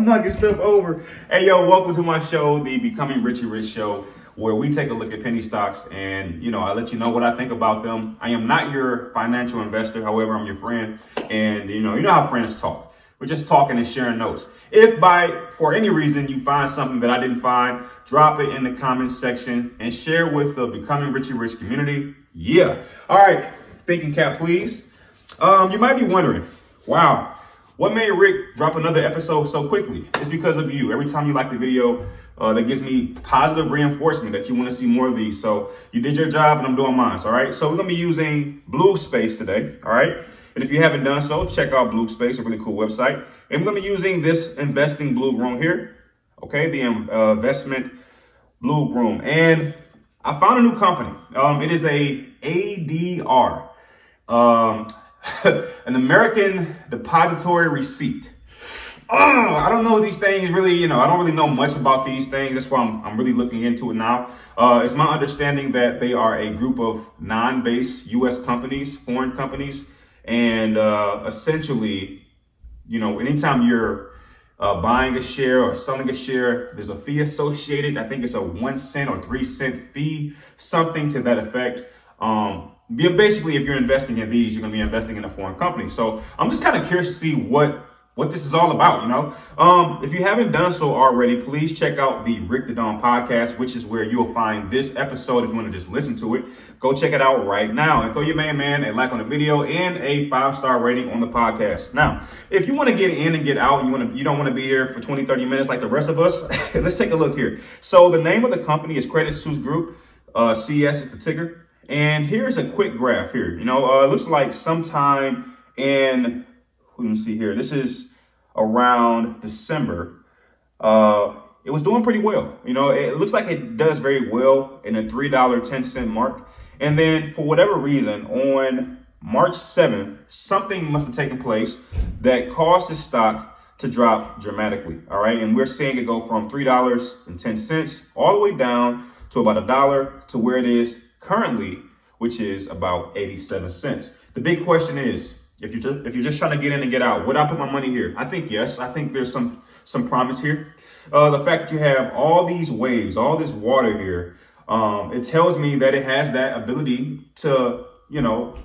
I'm knocking stuff over. Hey, yo, welcome to my show, the Becoming Ritchie Rich Show, where we take a look at penny stocks and, you know, I let you know what I think about them. I am not your financial investor. However, I'm your friend. And, you know, you know how friends talk. We're just talking and sharing notes. If by, for any reason, you find something that I didn't find, drop it in the comments section and share with the Becoming Ritchie Rich community. Yeah. All right. Thinking cap, please. Um, you might be wondering, wow, what made Rick drop another episode so quickly? It's because of you. Every time you like the video, uh, that gives me positive reinforcement that you want to see more of these. So you did your job and I'm doing mine. All right. So we're going to be using Bloogspace today. All right. And if you haven't done so, check out Bloogspace, a really cool website. And we're going to be using this investing Bloog Room here. Okay. The uh, investment Bloog Room. And I found a new company. Um, it is a ADR. Um, an American depository receipt. Oh, I don't know these things really, you know, I don't really know much about these things. That's why I'm, I'm really looking into it now. Uh, it's my understanding that they are a group of non-based U.S. companies, foreign companies, and uh, essentially, you know, anytime you're uh, buying a share or selling a share, there's a fee associated. I think it's a one cent or three cent fee, something to that effect. Um, basically, if you're investing in these, you're going to be investing in a foreign company. So I'm just kind of curious to see what what this is all about, you know. Um, if you haven't done so already, please check out the Rick the Don podcast, which is where you'll find this episode if you want to just listen to it. Go check it out right now and throw your main man a like on the video and a five star rating on the podcast. Now, if you want to get in and get out, you want to you don't want to be here for 20, 30 minutes like the rest of us, let's take a look here. So the name of the company is Credit Suisse Group. Uh, CS is the ticker. And here's a quick graph here. You know, uh, it looks like sometime in, let me see here. This is around December. Uh, it was doing pretty well. You know, it looks like it does very well in a $3.10 mark. And then for whatever reason, on March 7th, something must have taken place that caused the stock to drop dramatically. All right. And we're seeing it go from $3.10 all the way down to about a dollar to where it is currently, which is about 87 cents. The big question is, if you're just, if you're just trying to get in and get out, would I put my money here? I think yes. I think there's some some promise here. Uh, the fact that you have all these waves, all this water here, um, it tells me that it has that ability to, you know,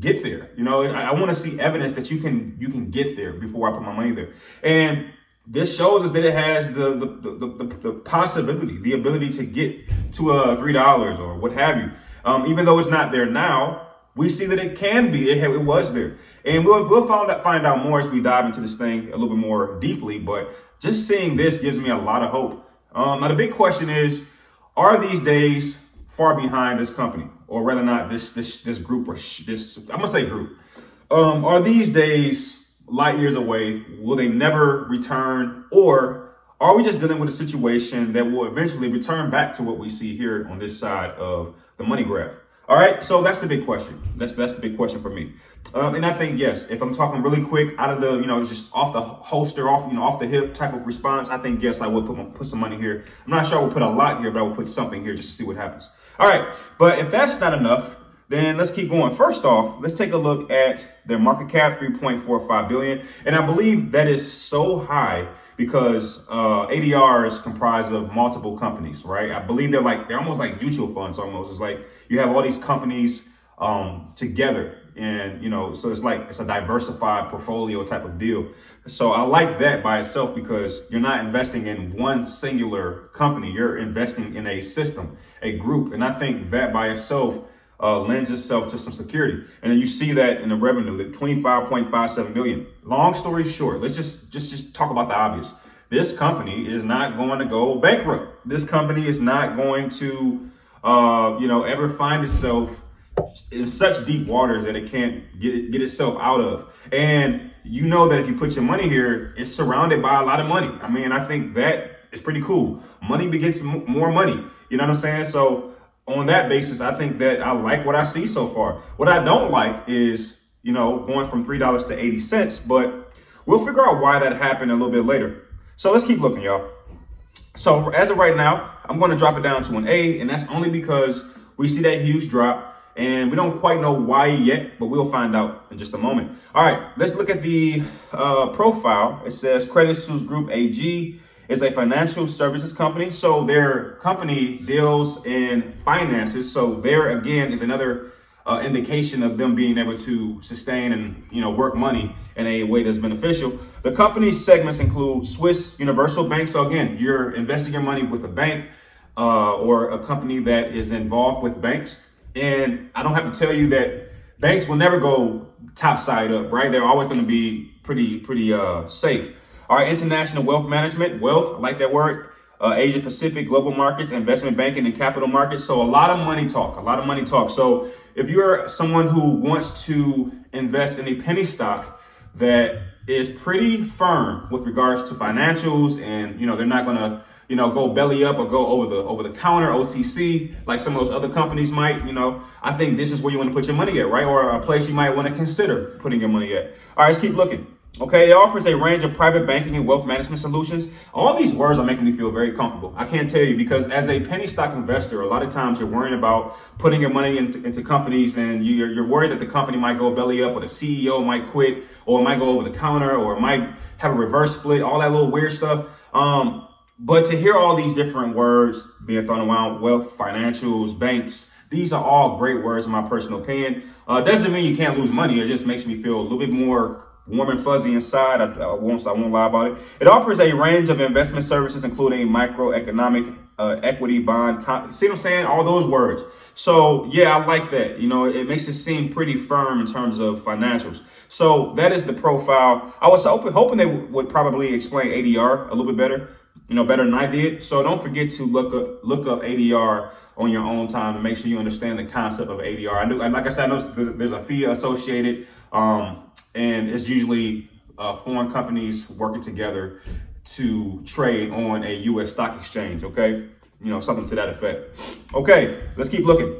get there. You know, I, I want to see evidence that you can you can get there before I put my money there. And this shows us that it has the the, the, the, the possibility, the ability to get to a three dollars or what have you. Um, even though it's not there now, we see that it can be. It, it was there, and we'll we'll find out find out more as we dive into this thing a little bit more deeply. But just seeing this gives me a lot of hope. Um, now the big question is, are these days far behind this company, or rather not this this this group or sh- this I'm gonna say group? Um, are these days light years away? Will they never return? Or are we just dealing with a situation that will eventually return back to what we see here on this side of the money graph? All right, so that's the big question. That's that's the big question for me. Um, and I think yes, if I'm talking really quick, out of the you know just off the holster, off you know off the hip type of response, I think yes, I would put put some money here. I'm not sure I would put a lot here, but I would put something here just to see what happens. All right, but if that's not enough, then let's keep going. First off, let's take a look at their market cap, 3.45 billion. And I believe that is so high because uh, ADR is comprised of multiple companies, right? I believe they're like, they're almost like mutual funds almost. It's like you have all these companies um, together and, you know, so it's like, it's a diversified portfolio type of deal. So I like that by itself because you're not investing in one singular company. You're investing in a system, a group. And I think that by itself uh, lends itself to some security. And then you see that in the revenue, that 25.57 billion. Long story short, let's just just just talk about the obvious. This company is not going to go bankrupt. This company is not going to, uh, you know, ever find itself in such deep waters that it can't get get itself out of. And you know that if you put your money here, it's surrounded by a lot of money. I mean, I think that is pretty cool. Money begets more money. You know what I'm saying? So on that basis, I think that I like what I see so far. What I don't like is, you know, going from $3 to 80 cents, but we'll figure out why that happened a little bit later. So let's keep looking, y'all. So as of right now, I'm going to drop it down to an A, and that's only because we see that huge drop. and we don't quite know why yet, but we'll find out in just a moment. All right, let's look at the uh, profile. It says Credit Suisse Group AG is a financial services company. So their company deals in finances. So there again is another uh, indication of them being able to sustain and you know work money in a way that's beneficial. The company's segments include Swiss Universal Bank. So again, you're investing your money with a bank uh, or a company that is involved with banks. And I don't have to tell you that banks will never go top side up, right? They're always going to be pretty pretty uh, safe. Right, international wealth management, wealth, I like that word. Uh, Asia Pacific, global markets, investment banking, and capital markets. So a lot of money talk, a lot of money talk. So if you're someone who wants to invest in a penny stock that is pretty firm with regards to financials, and you know they're not gonna you know go belly up or go over the over the counter OTC like some of those other companies might. You know, I think this is where you want to put your money at, right? Or a place you might want to consider putting your money at. All right, let's keep looking. Okay, it offers a range of private banking and wealth management solutions. All these words are making me feel very comfortable. I can't tell you because as a penny stock investor, a lot of times you're worrying about putting your money into, into companies and you're, you're worried that the company might go belly up or the CEO might quit or it might go over the counter or it might have a reverse split, all that little weird stuff. Um, but to hear all these different words being thrown around, wealth, financials, banks, these are all great words in my personal opinion. Uh, doesn't mean you can't lose money. It just makes me feel a little bit more warm and fuzzy inside. I, I, won't, I won't lie about it. It offers a range of investment services, including microeconomic, uh, equity, bond. See what I'm saying? All those words. So yeah, I like that. You know, it makes it seem pretty firm in terms of financials. So that is the profile. I was hoping, hoping they would probably explain ADR a little bit better, you know, better than I did. So don't forget to look up look up ADR on your own time and make sure you understand the concept of ADR. I knew, like I said, I know there's a fee associated. Um, and it's usually uh, foreign companies working together to trade on a U.S. stock exchange. Okay, you know something to that effect. Okay, let's keep looking.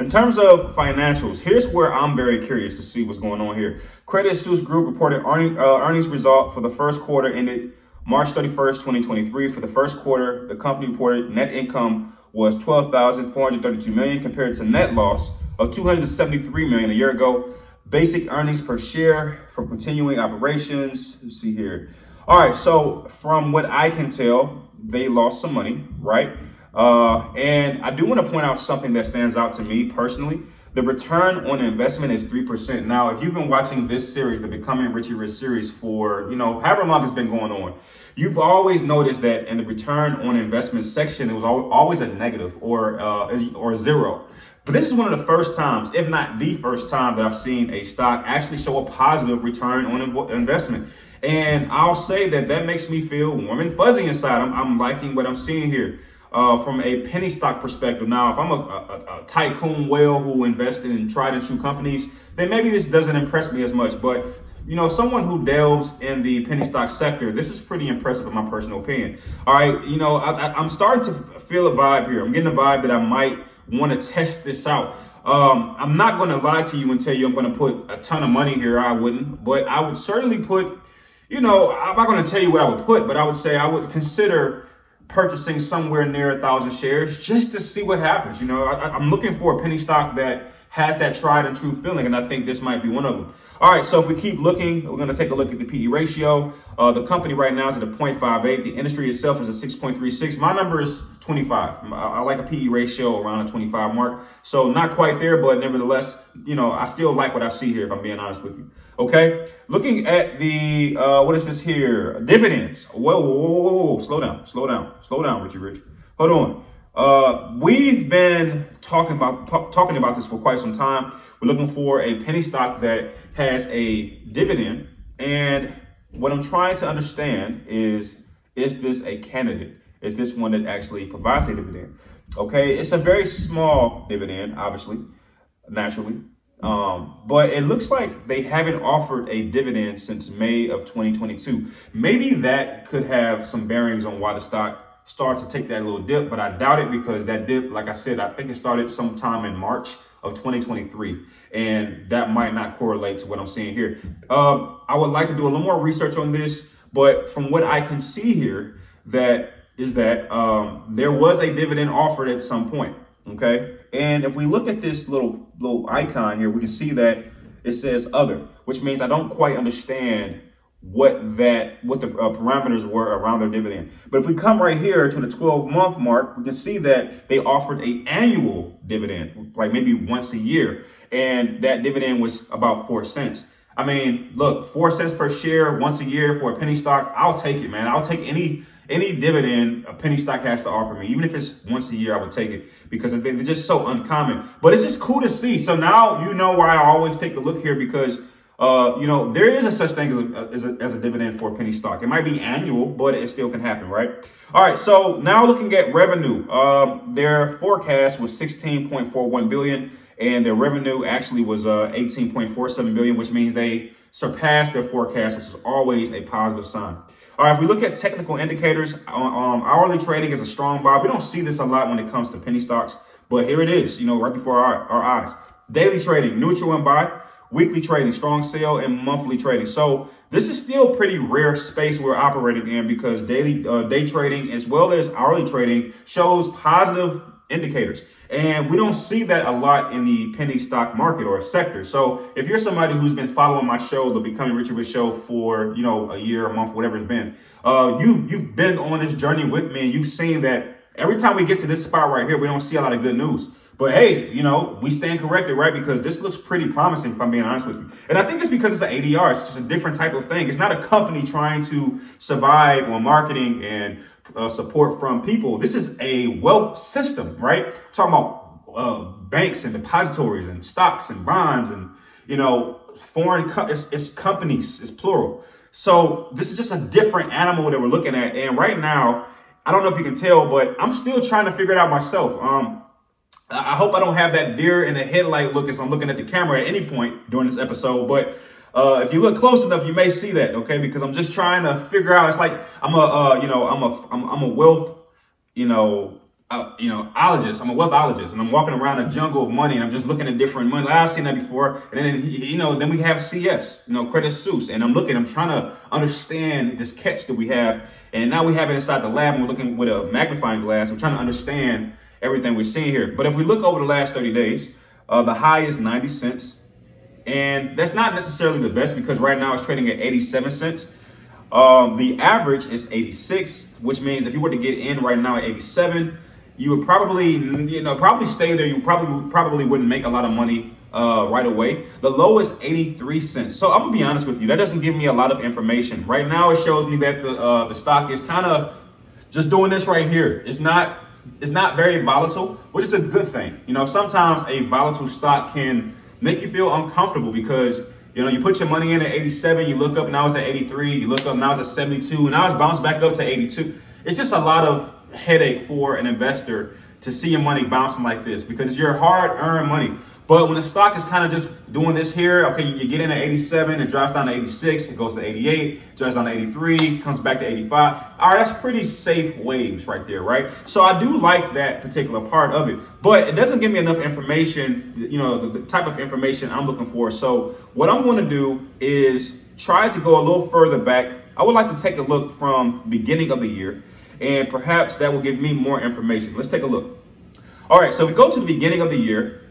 In terms of financials, here's where I'm very curious to see what's going on here. Credit Suisse Group reported earning, uh, earnings result for the first quarter ended March 31st, 2023. For the first quarter, the company reported net income was 12,432 million compared to net loss of 273 million a year ago. Basic earnings per share from continuing operations. Let's see here. All right, so from what I can tell, they lost some money, right? Uh, and I do want to point out something that stands out to me personally. The return on investment is 3%. Now, if you've been watching this series, the Becoming Ritchie Rich series for, you know, however long it's been going on, you've always noticed that in the return on investment section, it was always a negative or, uh, or zero. But this is one of the first times, if not the first time, that I've seen a stock actually show a positive return on investment. And I'll say that that makes me feel warm and fuzzy inside. I'm, I'm liking what I'm seeing here. Uh, from a penny stock perspective. Now, if I'm a, a, a, tycoon whale who invested in tried and true companies, then maybe this doesn't impress me as much. But you know, someone who delves in the penny stock sector, this is pretty impressive in my personal opinion. All right, you know, I, am starting to feel a vibe here. I'm getting a vibe that I might want to test this out. Um, I'm not going to lie to you and tell you I'm going to put a ton of money here. I wouldn't, but I would certainly put, you know, I'm not going to tell you what I would put, but I would say I would consider purchasing somewhere near a thousand shares just to see what happens. You know, I, I'm looking for a penny stock that has that tried and true feeling, and I think this might be one of them. All right, so if we keep looking, we're going to take a look at the PE ratio. Uh, the company right now is at a 0.58. The industry itself is a 6.36. My number is 25. I, I like a PE ratio around a 25 mark. So not quite there, but nevertheless, you know, I still like what I see here, if I'm being honest with you. Okay, looking at the, uh, what is this here? Dividends. Whoa, whoa, whoa, whoa, slow down, slow down, slow down, Richie Rich. Hold on. Uh, we've been talking about talking about this for quite some time. We're looking for a penny stock that has a dividend, and what I'm trying to understand is: is this a candidate? Is this one that actually provides a dividend? Okay, it's a very small dividend, obviously, naturally, um, but it looks like they haven't offered a dividend since May of 2022. Maybe that could have some bearings on why the stock start to take that little dip, but I doubt it because that dip, like I said, I think it started sometime in March of 2023, and that might not correlate to what I'm seeing here. Um, I would like to do a little more research on this, but from what I can see here, that is that um, there was a dividend offered at some point. Okay. And if we look at this little little icon here, we can see that it says other, which means I don't quite understand what that what the uh, parameters were around their dividend. But if we come right here to the 12 month mark, we can see that they offered a annual dividend, like maybe once a year, and that dividend was about four cents. I mean, look, four cents per share once a year for a penny stock, I'll take it, man. I'll take any any dividend a penny stock has to offer me, even if it's once a year, I would take it because they're just so uncommon. But it's just cool to see. So now you know why I always take a look here because uh, you know, there is a such thing as a, as a, as a dividend for a penny stock. It might be annual, but it still can happen, right? All right. So now looking at revenue, um, their forecast was 16.41 billion, and their revenue actually was uh, 18.47 billion, which means they surpassed their forecast, which is always a positive sign. All right, if we look at technical indicators, um, um hourly trading is a strong buy. We don't see this a lot when it comes to penny stocks, but here it is, you know, right before our, our eyes. Daily trading, neutral and buy weekly trading, strong sale, and monthly trading. So this is still pretty rare space we're operating in because daily uh, day trading as well as hourly trading shows positive indicators. And we don't see that a lot in the penny stock market or sector. So if you're somebody who's been following my show, the Becoming Ritchie Rich show for, you know, a year, a month, whatever it's been, uh, you, you've been on this journey with me and you've seen that every time we get to this spot right here, we don't see a lot of good news. But hey, you know, we stand corrected, right? Because this looks pretty promising, if I'm being honest with you. And I think it's because it's an ADR. It's just a different type of thing. It's not a company trying to survive on marketing and uh, support from people. This is a wealth system, right? I'm talking about uh, banks and depositories and stocks and bonds and, you know, foreign, co- it's, it's companies, it's plural. So this is just a different animal that we're looking at. And right now, I don't know if you can tell, but I'm still trying to figure it out myself. Um, I hope I don't have that deer in the headlight look as I'm looking at the camera at any point during this episode, but uh, if you look close enough, you may see that, okay? Because I'm just trying to figure out. It's like I'm a, uh, you know, I'm a, I'm, I'm a wealth, you know, uh, you know, ologist. I'm a wealthologist, and I'm walking around a jungle of money, and I'm just looking at different money. I've seen that before, and then you know, then we have CS, you know, Credit Suisse, and I'm looking, I'm trying to understand this catch that we have, and now we have it inside the lab, and we're looking with a magnifying glass. I'm trying to understand everything we're seeing here. But if we look over the last 30 days, uh, the high is 90 cents. And that's not necessarily the best because right now it's trading at 87 cents. Um, the average is 86, which means if you were to get in right now at 87, you would probably, you know, probably stay there. You probably probably wouldn't make a lot of money uh, right away. The low is 83 cents. So I'm gonna be honest with you, that doesn't give me a lot of information. Right now, it shows me that the uh, the stock is kind of just doing this right here. It's not it's not very volatile, which is a good thing. You know, sometimes a volatile stock can make you feel uncomfortable because you know you put your money in at 87, you look up now it's at 83, you look up now it's at 72, and now it's bounced back up to 82. It's just a lot of headache for an investor to see your money bouncing like this because it's your hard-earned money. But when the stock is kind of just doing this here, okay, you get in at 87, it drops down to 86, it goes to 88, drops down to 83, comes back to 85. All right, that's pretty safe waves right there, right? So I do like that particular part of it, but it doesn't give me enough information, you know, the, the type of information I'm looking for. So what I'm going to do is try to go a little further back. I would like to take a look from beginning of the year, and perhaps that will give me more information. Let's take a look. All right, so we go to the beginning of the year.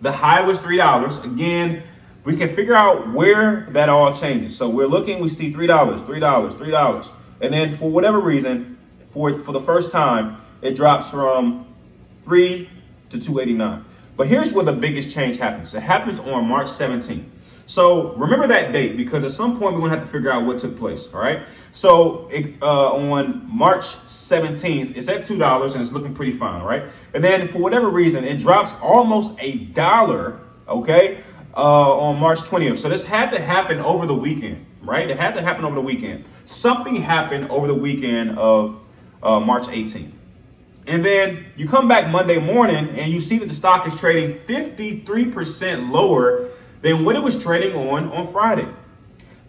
The high was $3. Again, we can figure out where that all changes. So we're looking, we see $3, $3, $3. And then for whatever reason, for, for the first time, it drops from 3 to 289. But here's where the biggest change happens. It happens on March 17th. So remember that date because at some point we're gonna have to figure out what took place. All right. So it, uh, on March 17th, it's at two dollars and it's looking pretty fine. All right. And then for whatever reason, it drops almost a dollar. Okay. Uh, on March 20th. So this had to happen over the weekend, right? It had to happen over the weekend. Something happened over the weekend of uh, March 18th. And then you come back Monday morning and you see that the stock is trading 53% lower than what it was trading on on Friday.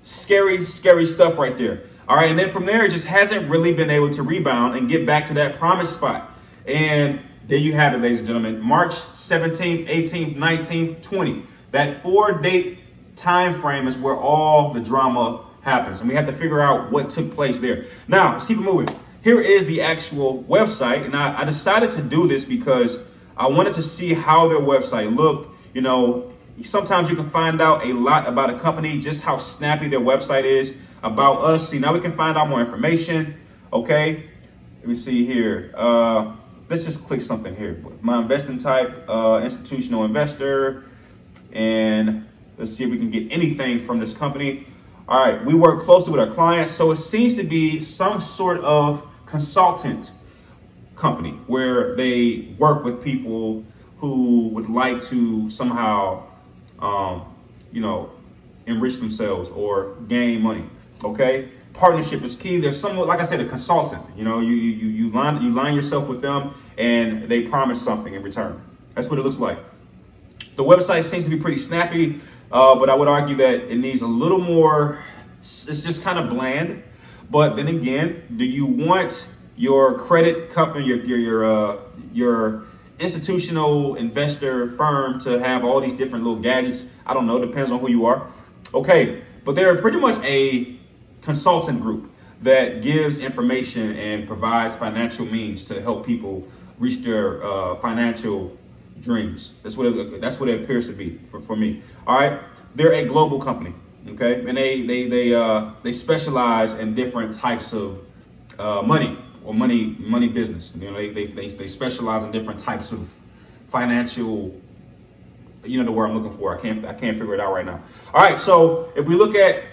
Scary, scary stuff right there. All right, and then from there, it just hasn't really been able to rebound and get back to that promised spot. And there you have it, ladies and gentlemen. March 17th, 18th, 19th, 20th. That four date time frame is where all the drama happens. And we have to figure out what took place there. Now, let's keep it moving. Here is the actual website. And I, I decided to do this because I wanted to see how their website looked. You know, sometimes you can find out a lot about a company, just how snappy their website is about us. See, now we can find out more information. Okay, let me see here. Uh, let's just click something here. My investing type, uh, institutional investor, and let's see if we can get anything from this company. All right, we work closely with our clients, so it seems to be some sort of consultant company where they work with people who would like to somehow, um, you know, enrich themselves or gain money. Okay, partnership is key. There's somewhat, like I said, a consultant. You know, you you you line you line yourself with them, and they promise something in return. That's what it looks like. The website seems to be pretty snappy, uh, but I would argue that it needs a little more. It's just kind of bland. But then again, do you want your credit company, your your your uh, your institutional investor firm to have all these different little gadgets? I don't know. Depends on who you are. Okay, but they're pretty much a consultant group that gives information and provides financial means to help people reach their uh, financial dreams. That's what it, that's what it appears to be for, for me. All right, they're a global company, okay, and they they they uh, they specialize in different types of uh, money or money money business. You know, they, they they they specialize in different types of financial. You know the word I'm looking for. I can't I can't figure it out right now. All right, so if we look at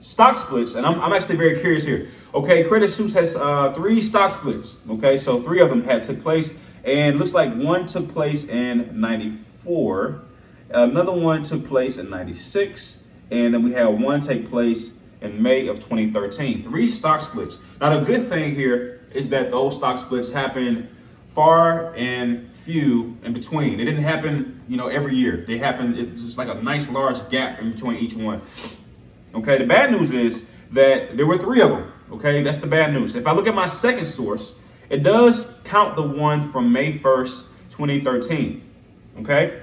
stock splits, and I'm, I'm actually very curious here. Okay, Credit Suisse has uh, three stock splits. Okay, so three of them had took place, and looks like one took place in '94, another one took place in '96, and then we had one take place in May of 2013. Three stock splits. Now the good thing here is that those stock splits happened far and few in between. They didn't happen, you know, every year. They happened. It's just like a nice large gap in between each one. Okay, the bad news is that there were three of them. Okay, that's the bad news. If I look at my second source, it does count the one from May 1st, 2013. Okay,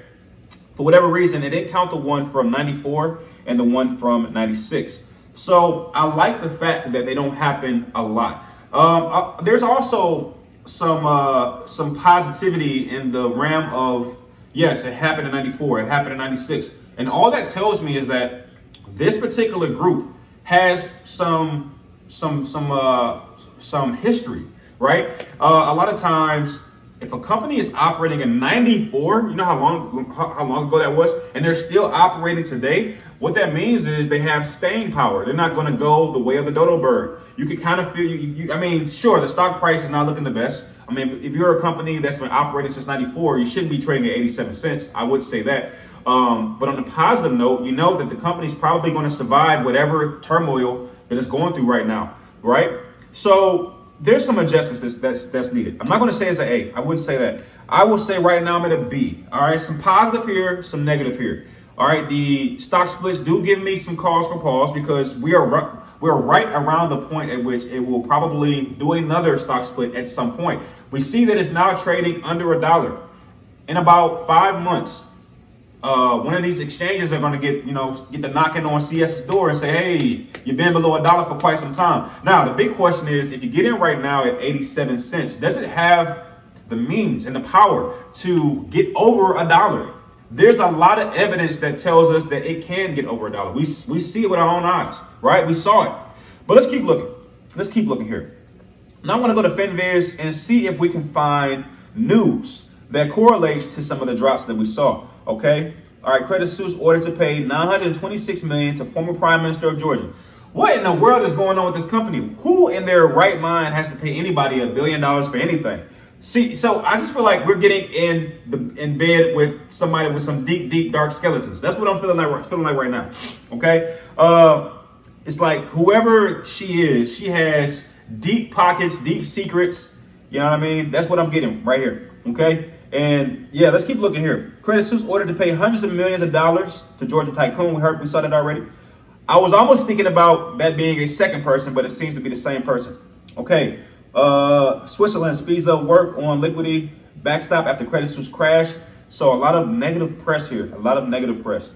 for whatever reason, it didn't count the one from 94 and the one from 96. So I like the fact that they don't happen a lot. Um, uh, there's also some uh, some positivity in the realm of yes, it happened in 94, it happened in 96. And all that tells me is that this particular group has some some some uh, some history, right? Uh, a lot of times, if a company is operating in '94, you know how long how, how long ago that was, and they're still operating today. What that means is they have staying power. They're not going to go the way of the dodo bird. You can kind of feel. You, you, I mean, sure, the stock price is not looking the best. I mean, if, if you're a company that's been operating since '94, you shouldn't be trading at 87 cents. I would say that. Um, but on a positive note, you know that the company's probably going to survive whatever turmoil that it's going through right now, right? So there's some adjustments that's, that's, that's needed. I'm not going to say it's an A. I wouldn't say that. I will say right now I'm at a B. All right, some positive here, some negative here. All right, the stock splits do give me some cause for pause because we are we're right around the point at which it will probably do another stock split at some point. We see that it's now trading under a dollar. In about five months, uh, one of these exchanges are going to get, you know, get the knocking on CS's door and say, hey, you've been below a dollar for quite some time. Now, the big question is, if you get in right now at 87 cents, does it have the means and the power to get over a dollar? There's a lot of evidence that tells us that it can get over a dollar. We, we see it with our own eyes, right? We saw it. But let's keep looking. Let's keep looking here. Now I'm going to go to FinViz and see if we can find news that correlates to some of the drops that we saw. Okay. All right. Credit Suisse ordered to pay 926 million to former Prime Minister of Georgia. What in the world is going on with this company? Who in their right mind has to pay anybody a billion dollars for anything? See, so I just feel like we're getting in the in bed with somebody with some deep, deep, dark skeletons. That's what I'm feeling like feeling like right now. Okay. Uh, it's like whoever she is, she has deep pockets, deep secrets. You know what I mean? That's what I'm getting right here. Okay. And yeah, let's keep looking here. Credit Suisse ordered to pay hundreds of millions of dollars to Georgia Tycoon. We heard we saw that already. I was almost thinking about that being a second person, but it seems to be the same person. Okay. Uh, Switzerland speeds up work on liquidity backstop after Credit Suisse crash. So a lot of negative press here. A lot of negative press.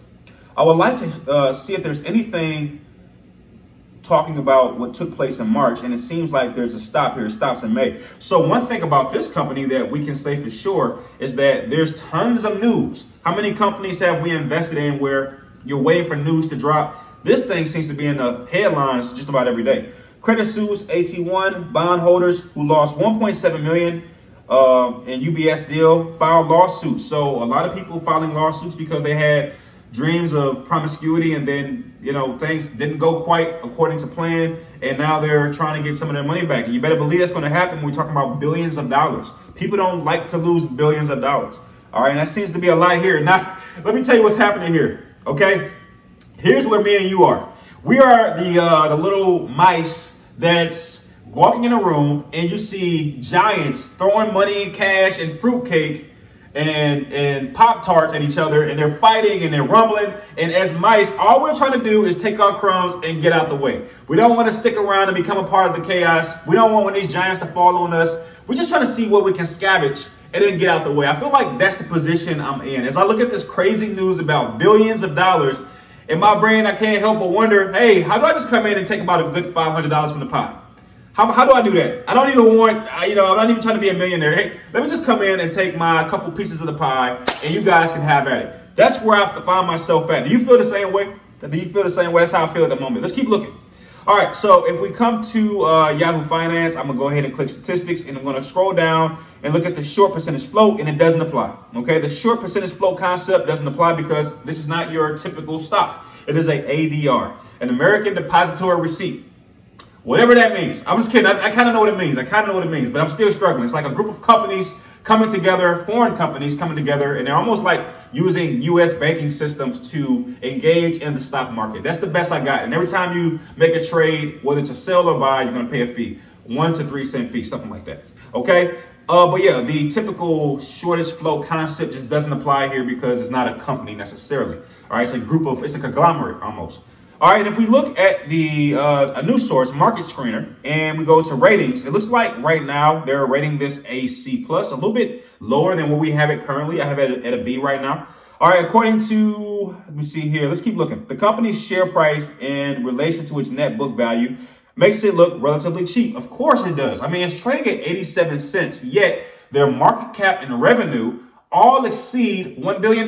I would like to uh, see if there's anything talking about what took place in March, and it seems like there's a stop here. It stops in May. So one thing about this company that we can say for sure is that there's tons of news. How many companies have we invested in where you're waiting for news to drop? This thing seems to be in the headlines just about every day. Credit Suisse AT1 bondholders who lost 1.7 million uh, in UBS deal filed lawsuits. So a lot of people filing lawsuits because they had dreams of promiscuity and then you know things didn't go quite according to plan and now they're trying to get some of their money back. And you better believe that's going to happen when we're talking about billions of dollars. People don't like to lose billions of dollars. All right and that seems to be a lot here. Now let me tell you what's happening here okay? Here's where me and you are. We are the uh, the little mice that's walking in a room and you see giants throwing money and cash and fruitcake and and pop tarts at each other and they're fighting and they're rumbling and as mice all we're trying to do is take our crumbs and get out the way. We don't want to stick around and become a part of the chaos. We don't want one of these giants to fall on us. We're just trying to see what we can scavenge and then get out the way. I feel like that's the position i'm in. As i look at this crazy news about billions of dollars in my brain i can't help but wonder hey how do i just come in and take about a good $500 from the pot how, how do I do that? I don't even want, you know, I'm not even trying to be a millionaire. Hey, let me just come in and take my couple pieces of the pie and you guys can have at it. That's where I find myself at. Do you feel the same way? Do you feel the same way? That's how I feel at the moment. Let's keep looking. All right, so if we come to uh, Yahoo Finance, I'm gonna go ahead and click statistics and I'm gonna scroll down and look at the short percentage float and it doesn't apply. Okay, the short percentage float concept doesn't apply because this is not your typical stock. It is a ADR, an American Depository Receipt. Whatever that means. I'm just kidding. I, I kind of know what it means. I kind of know what it means, but I'm still struggling. It's like a group of companies coming together, foreign companies coming together, and they're almost like using US banking systems to engage in the stock market. That's the best I got. And every time you make a trade, whether to sell or buy, you're to pay a fee. One to three cent fee, something like that. Okay? Uh, but yeah, the typical shortest flow concept just doesn't apply here because it's not a company necessarily. All right, it's a group of, it's a conglomerate almost. All right, if we look at the uh, a news source, Market Screener, and we go to ratings, it looks like right now they're rating this a C plus, a little bit lower than what we have it currently. I have it at a B right now. All right, according to let me see here, let's keep looking. The company's share price in relation to its net book value makes it look relatively cheap. Of course it does. I mean, it's trading at 87 cents, yet their market cap and revenue all exceed $1 billion.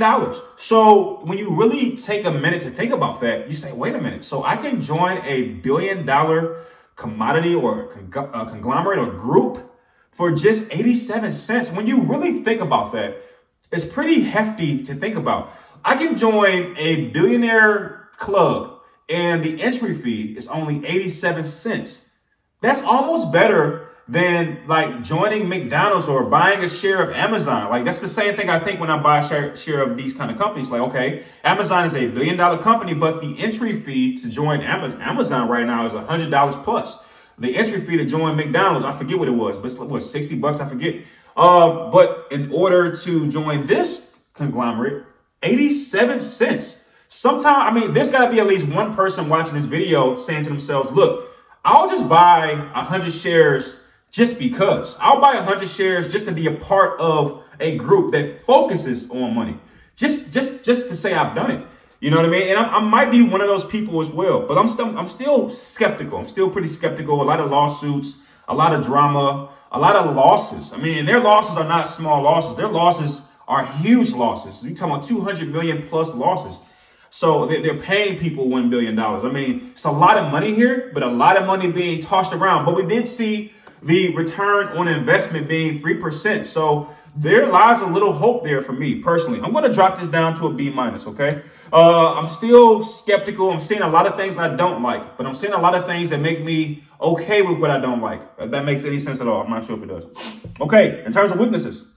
So when you really take a minute to think about that, you say, wait a minute. So I can join a billion dollar commodity or conglomerate or group for just 87 cents. When you really think about that, it's pretty hefty to think about. I can join a billionaire club and the entry fee is only 87 cents. That's almost better than like joining McDonald's or buying a share of Amazon. Like that's the same thing I think when I buy a share, share of these kind of companies. Like, okay, Amazon is a billion dollar company, but the entry fee to join Amazon, right now is a hundred dollars plus. The entry fee to join McDonald's, I forget what it was, but it was 60 bucks, I forget. Uh, but in order to join this conglomerate, 87 cents. Sometimes, I mean, there's got to be at least one person watching this video saying to themselves, look, I'll just buy 100 shares just because. I'll buy 100 shares just to be a part of a group that focuses on money. Just just just to say I've done it. You know what I mean? And I, I, might be one of those people as well, but I'm still I'm still skeptical. I'm still pretty skeptical. A lot of lawsuits, a lot of drama, a lot of losses. I mean, their losses are not small losses. Their losses are huge losses. You're talking about 200 million plus losses. So they're paying people $1 billion. I mean, it's a lot of money here, but a lot of money being tossed around. But we did see the return on investment being 3%. So there lies a little hope there for me personally. I'm going to drop this down to a B minus, okay? Uh, I'm still skeptical. I'm seeing a lot of things I don't like, but I'm seeing a lot of things that make me okay with what I don't like. If that makes any sense at all. I'm not sure if it does. Okay, in terms of weaknesses,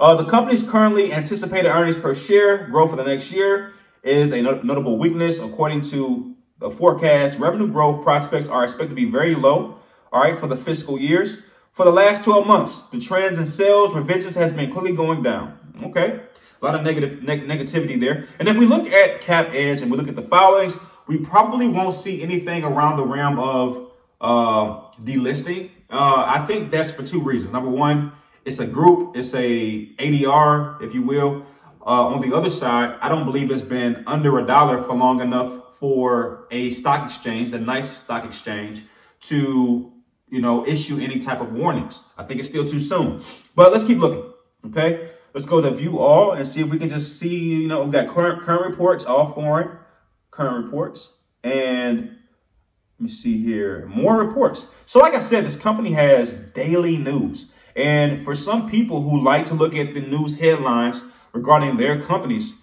uh, the company's currently anticipated earnings per share growth for the next year is a not- notable weakness. According to the forecast, revenue growth prospects are expected to be very low all right, for the fiscal years. For the last 12 months, the trends in sales revisions has been clearly going down. Okay, a lot of negative neg- negativity there. And if we look at Cap Edge and we look at the filings, we probably won't see anything around the realm of uh, delisting. Uh, I think that's for two reasons. Number one, it's a group, it's a ADR, if you will. Uh, on the other side, I don't believe it's been under a dollar for long enough for a stock exchange, the NYSE stock exchange, to you know issue any type of warnings. I think it's still too soon. But let's keep looking. Okay, let's go to view all and see if we can just see. You know, we've got current current reports, all foreign current reports, and let me see here, more reports. So, like I said, this company has daily news. And for some people who like to look at the news headlines regarding their companies,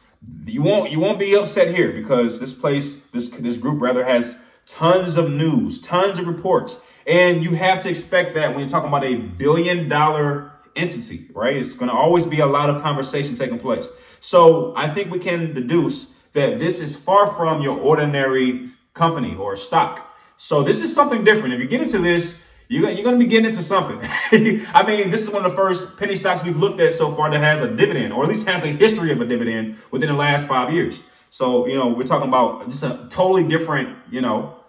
you won't you won't be upset here because this place, this this group rather has tons of news, tons of reports. And you have to expect that when you're talking about a billion dollar entity, right? It's going to always be a lot of conversation taking place. So I think we can deduce that this is far from your ordinary company or stock. So this is something different. If you get into this, you're, going to be getting into something. I mean, this is one of the first penny stocks we've looked at so far that has a dividend, or at least has a history of a dividend within the last five years. So, you know, we're talking about just a totally different, you know,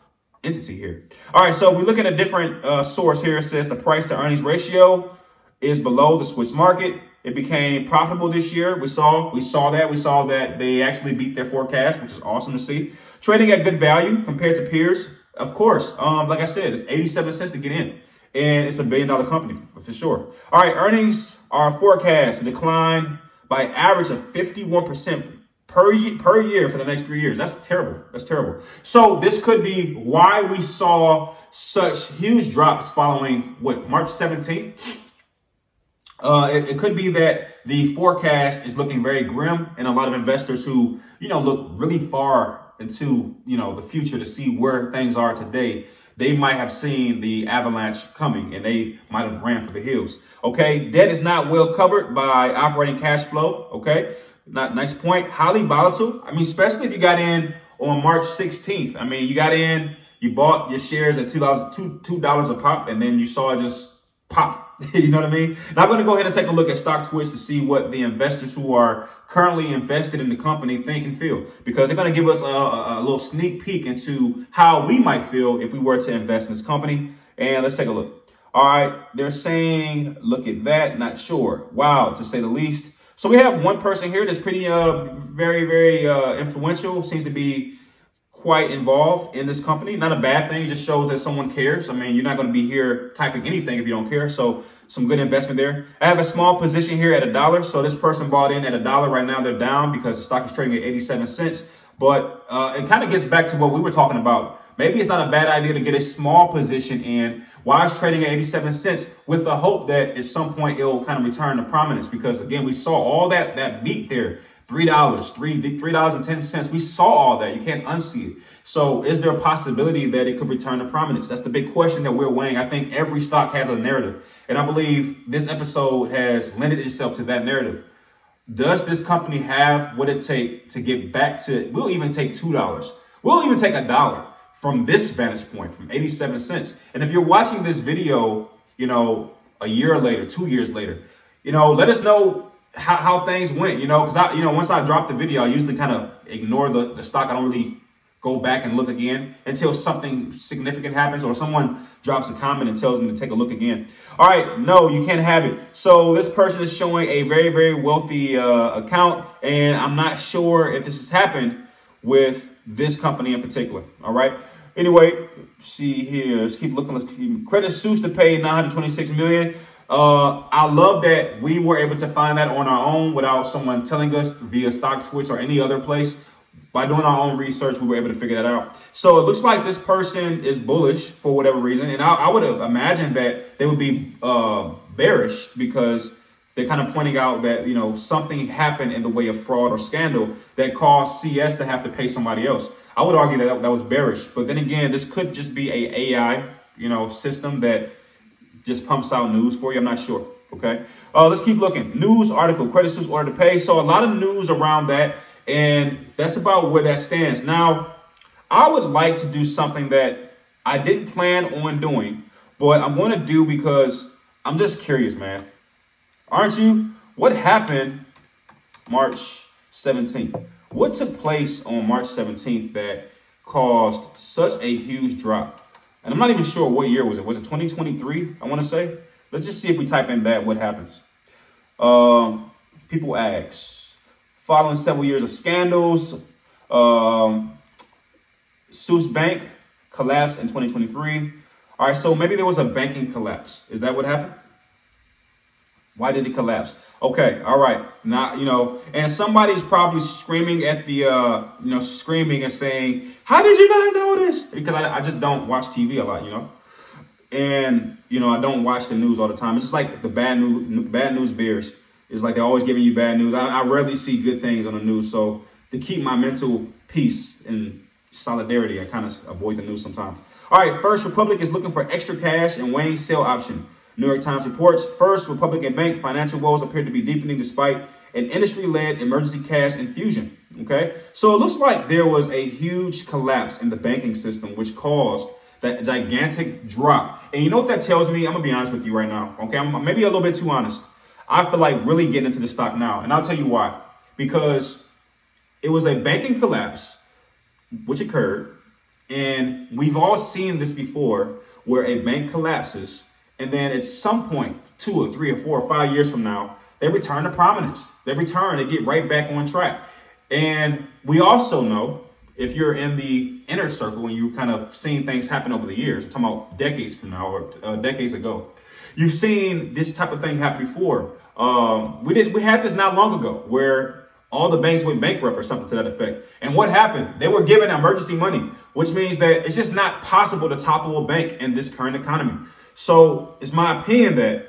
entity here. All right, so if we look at a different uh, source here, it says the price to earnings ratio is below the Swiss market. It became profitable this year. We saw we saw that. We saw that they actually beat their forecast, which is awesome to see. Trading at good value compared to peers. Of course, um, like I said, it's 87 cents to get in. And it's a billion dollar company for, sure. All right, earnings are forecast to decline by average of 51% per year, per year for the next three years. That's terrible. That's terrible. So this could be why we saw such huge drops following what March 17th. Uh, it, it, could be that the forecast is looking very grim, and a lot of investors who you know look really far into you know the future to see where things are today they might have seen the avalanche coming and they might have ran for the hills okay debt is not well covered by operating cash flow okay not nice point highly volatile i mean especially if you got in on march 16th i mean you got in you bought your shares at two dollars two two dollars a pop and then you saw it just pop you know what I mean? Now I'm going to go ahead and take a look at StockTwits to see what the investors who are currently invested in the company think and feel, because they're going to give us a, a, little sneak peek into how we might feel if we were to invest in this company. And let's take a look. All right, they're saying, look at that, not sure. Wow, to say the least. So we have one person here that's pretty, uh, very, very uh, influential. Seems to be quite involved in this company. Not a bad thing. It just shows that someone cares. I mean, you're not going to be here typing anything if you don't care. So some good investment there. I have a small position here at a dollar. So this person bought in at a dollar. Right now they're down because the stock is trading at 87 cents. But uh, it kind of gets back to what we were talking about. Maybe it's not a bad idea to get a small position in while is trading at 87 cents with the hope that at some point it'll kind of return to prominence. Because again, we saw all that that beat there three dollars, three three dollars and ten cents. We saw all that. You can't unsee it. So, is there a possibility that it could return to prominence? That's the big question that we're weighing. I think every stock has a narrative, and I believe this episode has lended itself to that narrative. Does this company have what it takes to get back to? We'll even take two dollars. We'll even take a dollar from this vantage point, from eighty-seven cents. And if you're watching this video, you know, a year later, two years later, you know, let us know how, how things went, you know, because I, you know, once I drop the video, I usually kind of ignore the, the stock. I don't really go back and look again until something significant happens or someone drops a comment and tells me to take a look again. All right, no, you can't have it. So this person is showing a very, very wealthy uh, account, and I'm not sure if this has happened with this company in particular. All right. Anyway, see here. Let's keep looking. Let's keep Credit Suisse to pay 926 million. Uh, I love that we were able to find that on our own without someone telling us via StockTwits or any other place. By doing our own research, we were able to figure that out. So it looks like this person is bullish for whatever reason. And I, I would have imagined that they would be uh, bearish because they're kind of pointing out that, you know, something happened in the way of fraud or scandal that caused CS to have to pay somebody else. I would argue that that was bearish. But then again, this could just be a AI, you know, system that just pumps out news for you. I'm not sure. Okay. Uh, let's keep looking. News article, Credit Suisse order to pay. So a lot of news around that. And that's about where that stands. Now, I would like to do something that I didn't plan on doing, but I'm going to do because I'm just curious, man. Aren't you? What happened March 17th? What took place on March 17th that caused such a huge drop? And I'm not even sure what year was it. Was it 2023? I want to say. Let's just see if we type in that, what happens. Um, people ask following several years of scandals. Um, Suisse Bank collapsed in 2023. All right, so maybe there was a banking collapse. Is that what happened? Why did it collapse? Okay, all right. Now, you know, and somebody's probably screaming at the, uh, you know, screaming and saying, how did you not know this? Because I, I just don't watch TV a lot, you know? And, you know, I don't watch the news all the time. It's just like the bad news, bad news bears. It's like they're always giving you bad news. I, I rarely see good things on the news. So to keep my mental peace and solidarity, I kind of avoid the news sometimes. All right, First Republic is looking for extra cash and weighing sale option. New York Times reports First Republic Bank financial woes appear to be deepening despite an industry-led emergency cash infusion. Okay, so it looks like there was a huge collapse in the banking system, which caused that gigantic drop. And you know what that tells me? I'm gonna be honest with you right now. Okay, I'm maybe a little bit too honest. I feel like really getting into the stock now, and I'll tell you why. Because it was a banking collapse, which occurred, and we've all seen this before, where a bank collapses, and then at some point, two or three or four or five years from now, they return to prominence. They return, they get right back on track. And we also know if you're in the inner circle and you kind of seen things happen over the years, I'm talking about decades from now or uh, decades ago, you've seen this type of thing happen before. Um, we did we had this not long ago where all the banks went bankrupt or something to that effect. And what happened? They were given emergency money, which means that it's just not possible to topple a bank in this current economy. So it's my opinion that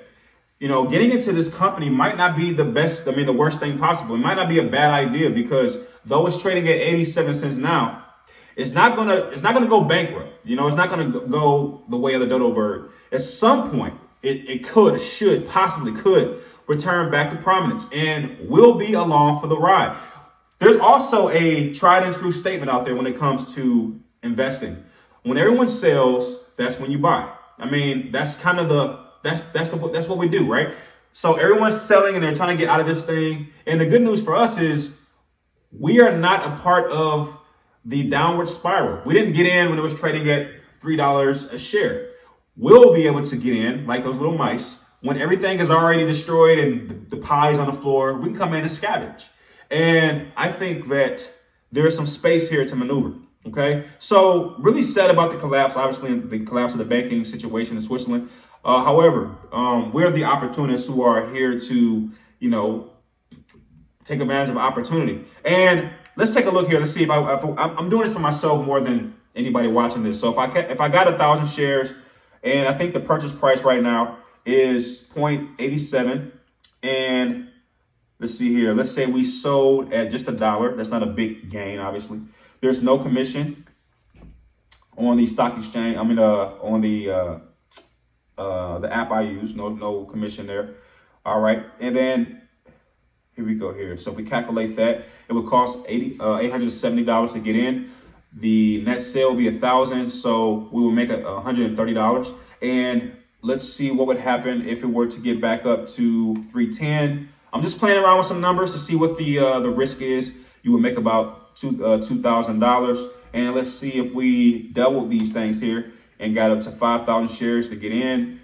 you know, getting into this company might not be the best, I mean, the worst thing possible. It might not be a bad idea because though it's trading at 87 cents now, it's not gonna, it's not gonna go bankrupt. You know, it's not gonna go the way of the dodo bird. At some point, it, it could, should, possibly could return back to prominence and will be along for the ride. There's also a tried and true statement out there when it comes to investing. When everyone sells, that's when you buy. I mean, that's kind of the that's that's the that's what we do, right? So everyone's selling and they're trying to get out of this thing. And the good news for us is we are not a part of the downward spiral. We didn't get in when it was trading at three dollars a share. We'll be able to get in like those little mice when everything is already destroyed and the, pie's on the floor. We can come in and scavenge. And I think that there is some space here to maneuver. Okay, so really sad about the collapse. Obviously, the collapse of the banking situation in Switzerland. Uh, however, um, we're the opportunists who are here to, you know, take advantage of opportunity. And let's take a look here. Let's see if I, if I'm doing this for myself more than anybody watching this. So if I can, if I got a thousand shares, and I think the purchase price right now is 0.87, and let's see here. Let's say we sold at just a dollar. That's not a big gain, obviously. There's no commission on the stock exchange. I mean, uh, on the uh, uh, the app I use. No, no commission there. All right, and then here we go here. So if we calculate that, it would cost 80, uh, $870 to get in. The net sale will be a thousand, so we will make a $130. And let's see what would happen if it were to get back up to 310. I'm just playing around with some numbers to see what the uh, the risk is. You would make about two uh, two thousand dollars, and let's see if we double these things here and got up to 5,000 shares to get in.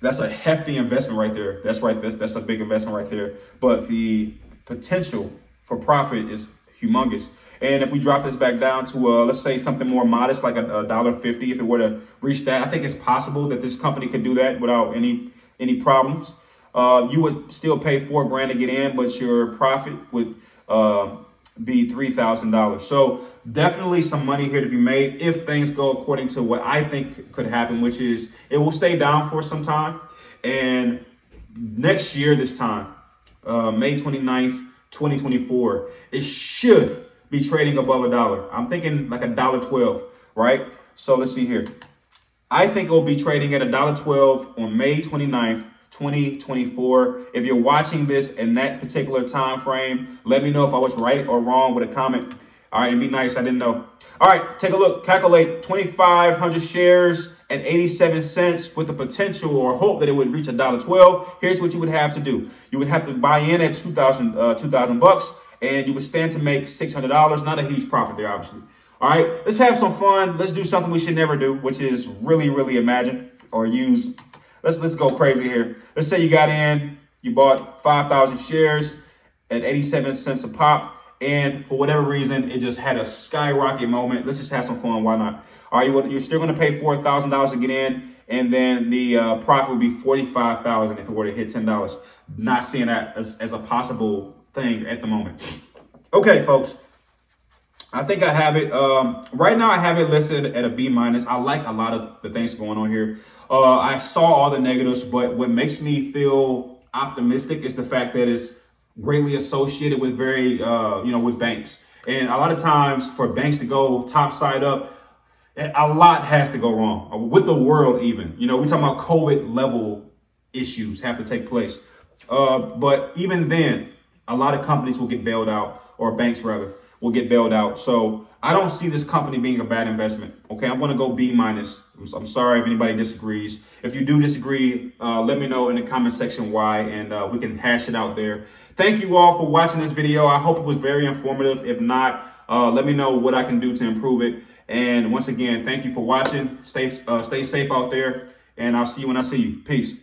That's a hefty investment right there. That's right. That's, that's a big investment right there. But the potential for profit is humongous. And if we drop this back down to, uh, let's say something more modest, like a dollar fifty, if it were to reach that, I think it's possible that this company could do that without any any problems. Uh, you would still pay four grand to get in, but your profit would uh, be three thousand dollars. So definitely some money here to be made if things go according to what I think could happen, which is it will stay down for some time. And next year, this time, uh, May 29th, 2024, it should be trading above a dollar. I'm thinking like a dollar 12, right? So let's see here. I think it will be trading at a dollar 12 on May 29th, 2024. If you're watching this in that particular time frame, let me know if I was right or wrong with a comment. All right, and be nice. I didn't know. All right, take a look. Calculate 2,500 shares and 87 cents with the potential or hope that it would reach a dollar 12. Here's what you would have to do. You would have to buy in at 2,000 uh, 2,000 bucks, and you would stand to make $600. Not a huge profit there, obviously. All right, let's have some fun. Let's do something we should never do, which is really, really imagine or use. Let's let's go crazy here. Let's say you got in, you bought 5,000 shares at 87 cents a pop and for whatever reason, it just had a skyrocket moment. Let's just have some fun. Why not? Are you? You're still going to pay four thousand dollars to get in, and then the uh, profit would be forty five thousand if it were to hit ten dollars. Not seeing that as, as a possible thing at the moment. Okay, folks. I think I have it. Um, right now, I have it listed at a B minus. I like a lot of the things going on here. Uh, I saw all the negatives, but what makes me feel optimistic is the fact that it's greatly associated with very, uh, you know, with banks. And a lot of times for banks to go top side up, a lot has to go wrong with the world. Even you know, we're talking about COVID level issues have to take place. Uh, but even then, a lot of companies will get bailed out, or banks rather will get bailed out. So I don't see this company being a bad investment. Okay, I'm going to go B minus. I'm, sorry if anybody disagrees. If you do disagree, uh, let me know in the comment section why, and uh, we can hash it out there. Thank you all for watching this video. I hope it was very informative. If not, uh, let me know what I can do to improve it. And once again, thank you for watching. Stay uh, stay safe out there, and I'll see you when I see you. Peace.